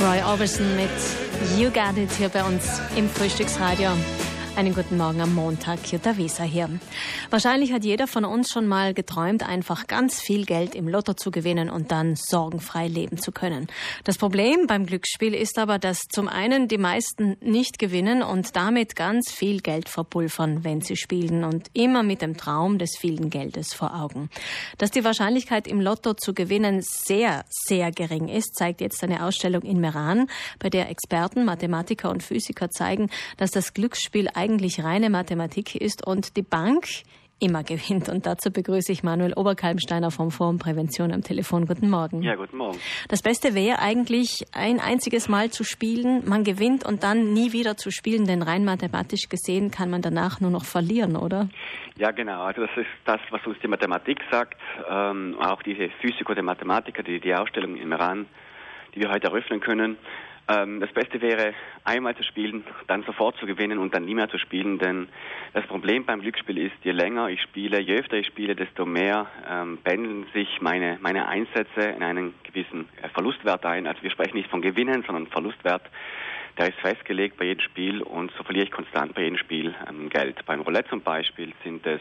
Roy Orbison mit You Got It hier bei uns im Frühstücksradio. Einen guten Morgen am Montag, Jutta Wieser hier. Wahrscheinlich hat jeder von uns schon mal geträumt, einfach ganz viel Geld im Lotto zu gewinnen und dann sorgenfrei leben zu können. Das Problem beim Glücksspiel ist aber, dass zum einen die meisten nicht gewinnen und damit ganz viel Geld verpulvern, wenn sie spielen und immer mit dem Traum des vielen Geldes vor Augen. Dass die Wahrscheinlichkeit im Lotto zu gewinnen sehr, sehr gering ist, zeigt jetzt eine Ausstellung in Meran, bei der Experten, Mathematiker und Physiker zeigen, dass das Glücksspiel eigentlich reine Mathematik ist und die Bank immer gewinnt. Und dazu begrüße ich Manuel Oberkalmsteiner vom Forum Prävention am Telefon. Guten Morgen. Ja, guten Morgen. Das Beste wäre eigentlich, ein einziges Mal zu spielen, man gewinnt und dann nie wieder zu spielen, denn rein mathematisch gesehen kann man danach nur noch verlieren, oder? Ja, genau. Also das ist das, was uns die Mathematik sagt. Ähm, auch diese Physiker, die Mathematiker, die die Ausstellung im Iran, die wir heute eröffnen können, ähm, das Beste wäre, einmal zu spielen, dann sofort zu gewinnen und dann nie mehr zu spielen, denn das Problem beim Glücksspiel ist, je länger ich spiele, je öfter ich spiele, desto mehr ähm, pendeln sich meine, meine Einsätze in einen gewissen äh, Verlustwert ein. Also wir sprechen nicht von Gewinnen, sondern Verlustwert. Der ist festgelegt bei jedem Spiel und so verliere ich konstant bei jedem Spiel ähm, Geld. Beim Roulette zum Beispiel sind es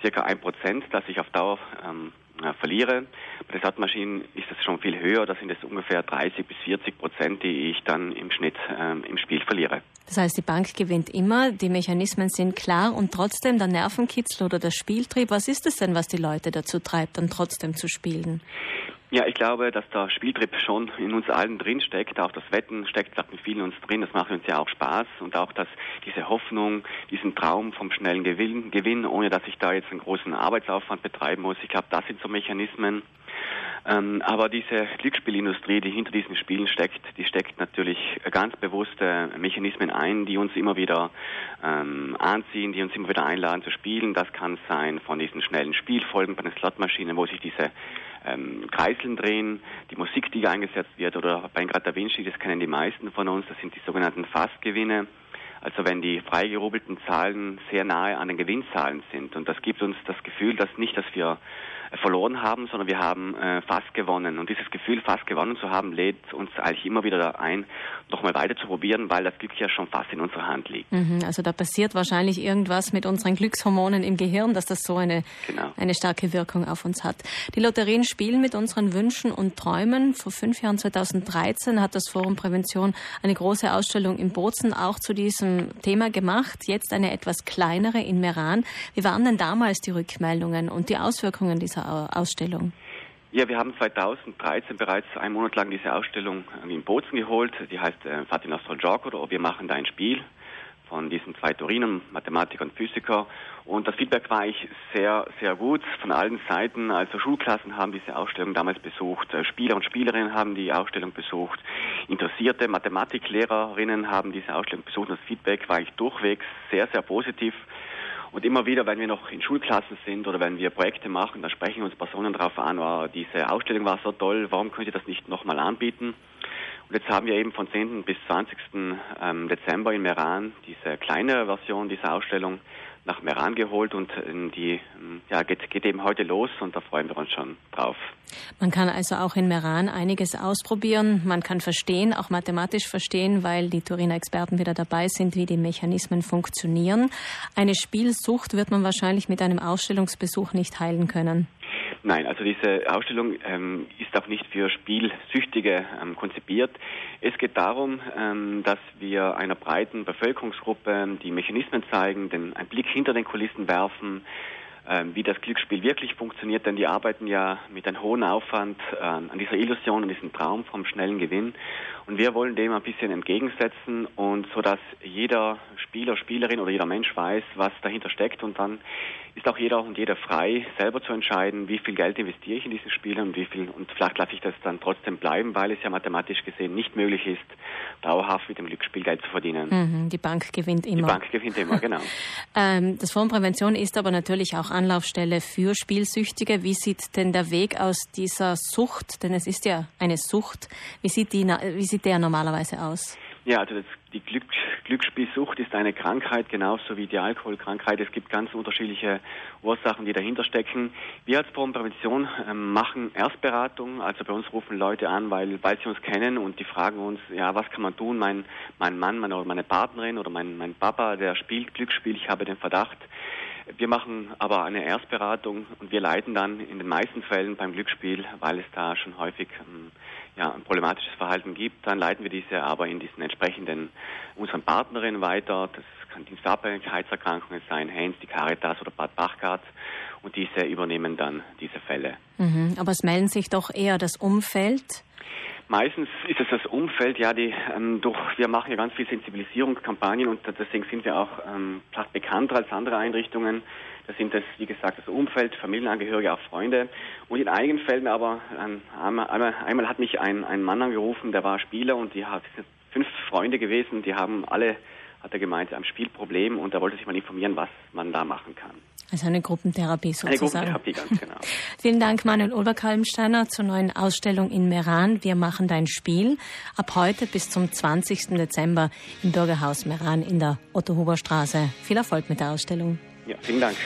circa ein Prozent, das ich auf Dauer ähm, äh, verliere. Bei den Slotmaschinen ist das schon viel höher. Da sind es ungefähr 30 bis 40 Prozent, die ich dann im Schnitt ähm, im Spiel verliere. Das heißt, die Bank gewinnt immer, die Mechanismen sind klar und trotzdem der Nervenkitzel oder der Spieltrieb, was ist es denn, was die Leute dazu treibt, dann trotzdem zu spielen? Ja, ich glaube, dass der Spieltrieb schon in uns allen drin steckt. Auch das Wetten steckt sagt in vielen uns drin. Das macht uns ja auch Spaß. Und auch, dass diese Hoffnung, diesen Traum vom schnellen Gewinn, Gewinn ohne dass ich da jetzt einen großen Arbeitsaufwand betreiben muss. Ich glaube, das sind so Mechanismen. Ähm, aber diese Glücksspielindustrie, die hinter diesen Spielen steckt, die steckt natürlich ganz bewusste Mechanismen ein, die uns immer wieder ähm, anziehen, die uns immer wieder einladen zu spielen. Das kann sein von diesen schnellen Spielfolgen bei den Slotmaschinen, wo sich diese ähm, Kreiseln drehen, die Musik, die eingesetzt wird, oder bei Grad Vinci, das kennen die meisten von uns, das sind die sogenannten Fastgewinne. Also wenn die freigerubelten Zahlen sehr nahe an den Gewinnzahlen sind. Und das gibt uns das Gefühl, dass nicht, dass wir verloren haben, sondern wir haben äh, fast gewonnen. Und dieses Gefühl, fast gewonnen zu haben, lädt uns eigentlich immer wieder ein, nochmal weiter zu probieren, weil das Glück ja schon fast in unserer Hand liegt. Mhm, also da passiert wahrscheinlich irgendwas mit unseren Glückshormonen im Gehirn, dass das so eine, genau. eine starke Wirkung auf uns hat. Die Lotterien spielen mit unseren Wünschen und Träumen. Vor fünf Jahren, 2013, hat das Forum Prävention eine große Ausstellung in Bozen auch zu diesem Thema gemacht. Jetzt eine etwas kleinere in Meran. Wie waren denn damals die Rückmeldungen und die Auswirkungen dieser Ausstellung? Ja, wir haben 2013 bereits einen Monat lang diese Ausstellung in Bozen geholt. Die heißt äh, Fatin Astrolog oder Wir machen da ein Spiel von diesen zwei Turinen, Mathematiker und Physiker. Und das Feedback war eigentlich sehr, sehr gut von allen Seiten. Also Schulklassen haben diese Ausstellung damals besucht, äh, Spieler und Spielerinnen haben die Ausstellung besucht, interessierte Mathematiklehrerinnen haben diese Ausstellung besucht. Das Feedback war eigentlich durchwegs sehr, sehr positiv. Und immer wieder, wenn wir noch in Schulklassen sind oder wenn wir Projekte machen, dann sprechen uns Personen darauf an, oh, diese Ausstellung war so toll, warum könnt ihr das nicht nochmal anbieten? Und jetzt haben wir eben von 10. bis 20. Ähm, Dezember in Meran diese kleine Version dieser Ausstellung nach Meran geholt und die ja, geht, geht eben heute los und da freuen wir uns schon drauf. Man kann also auch in Meran einiges ausprobieren. Man kann verstehen, auch mathematisch verstehen, weil die Turiner Experten wieder dabei sind, wie die Mechanismen funktionieren. Eine Spielsucht wird man wahrscheinlich mit einem Ausstellungsbesuch nicht heilen können. Nein, also diese Ausstellung ähm, ist auch nicht für Spielsüchtige ähm, konzipiert. Es geht darum, ähm, dass wir einer breiten Bevölkerungsgruppe die Mechanismen zeigen, den, einen Blick hinter den Kulissen werfen, ähm, wie das Glücksspiel wirklich funktioniert, denn die arbeiten ja mit einem hohen Aufwand an dieser Illusion, an diesem Traum vom schnellen Gewinn. Und wir wollen dem ein bisschen entgegensetzen und so dass jeder Spieler, Spielerin oder jeder Mensch weiß, was dahinter steckt und dann ist auch jeder und jeder frei, selber zu entscheiden, wie viel Geld investiere ich in diese Spiele und wie viel und vielleicht lasse ich das dann trotzdem bleiben, weil es ja mathematisch gesehen nicht möglich ist, dauerhaft mit dem Glücksspiel Geld zu verdienen. Mhm, die Bank gewinnt immer. Die Bank gewinnt immer, genau. ähm, das Forum Prävention ist aber natürlich auch Anlaufstelle für Spielsüchtige. Wie sieht denn der Weg aus dieser Sucht, denn es ist ja eine Sucht, wie sieht, die, wie sieht der normalerweise aus? Ja, also das, die Glück, Glücksspielsucht ist eine Krankheit, genauso wie die Alkoholkrankheit. Es gibt ganz unterschiedliche Ursachen, die dahinter stecken. Wir als Prävention äh, machen Erstberatung, also bei uns rufen Leute an, weil, weil sie uns kennen und die fragen uns, ja, was kann man tun? Mein, mein Mann, meine, oder meine Partnerin oder mein, mein Papa, der spielt Glücksspiel, ich habe den Verdacht. Wir machen aber eine Erstberatung und wir leiten dann in den meisten Fällen beim Glücksspiel, weil es da schon häufig ähm, ja, ein problematisches Verhalten gibt, dann leiten wir diese aber in diesen entsprechenden unseren Partnerinnen weiter. Das kann Dienstabhängigkeitserkrankungen sein, Heinz, die Caritas oder Bad Bachgart. Und diese übernehmen dann diese Fälle. Mhm, aber es melden sich doch eher das Umfeld. Meistens ist es das Umfeld, ja, die ähm, durch wir machen ja ganz viel Sensibilisierungskampagnen und deswegen sind wir auch ähm, bekannter als andere Einrichtungen. Da sind es, wie gesagt, das Umfeld, Familienangehörige, auch Freunde. Und in einigen Fällen aber, ähm, einmal, einmal, hat mich ein, ein Mann angerufen, der war Spieler und die hat fünf Freunde gewesen, die haben alle, hat er gemeint, ein Spielproblem und er wollte sich mal informieren, was man da machen kann. Also eine Gruppentherapie sozusagen. Eine Gruppentherapie, ganz genau. Vielen Dank, Manuel Oberkalmsteiner, zur neuen Ausstellung in Meran. Wir machen dein Spiel. Ab heute bis zum 20. Dezember im Bürgerhaus Meran in der Otto-Huber-Straße. Viel Erfolg mit der Ausstellung. Ja, vielen Dank.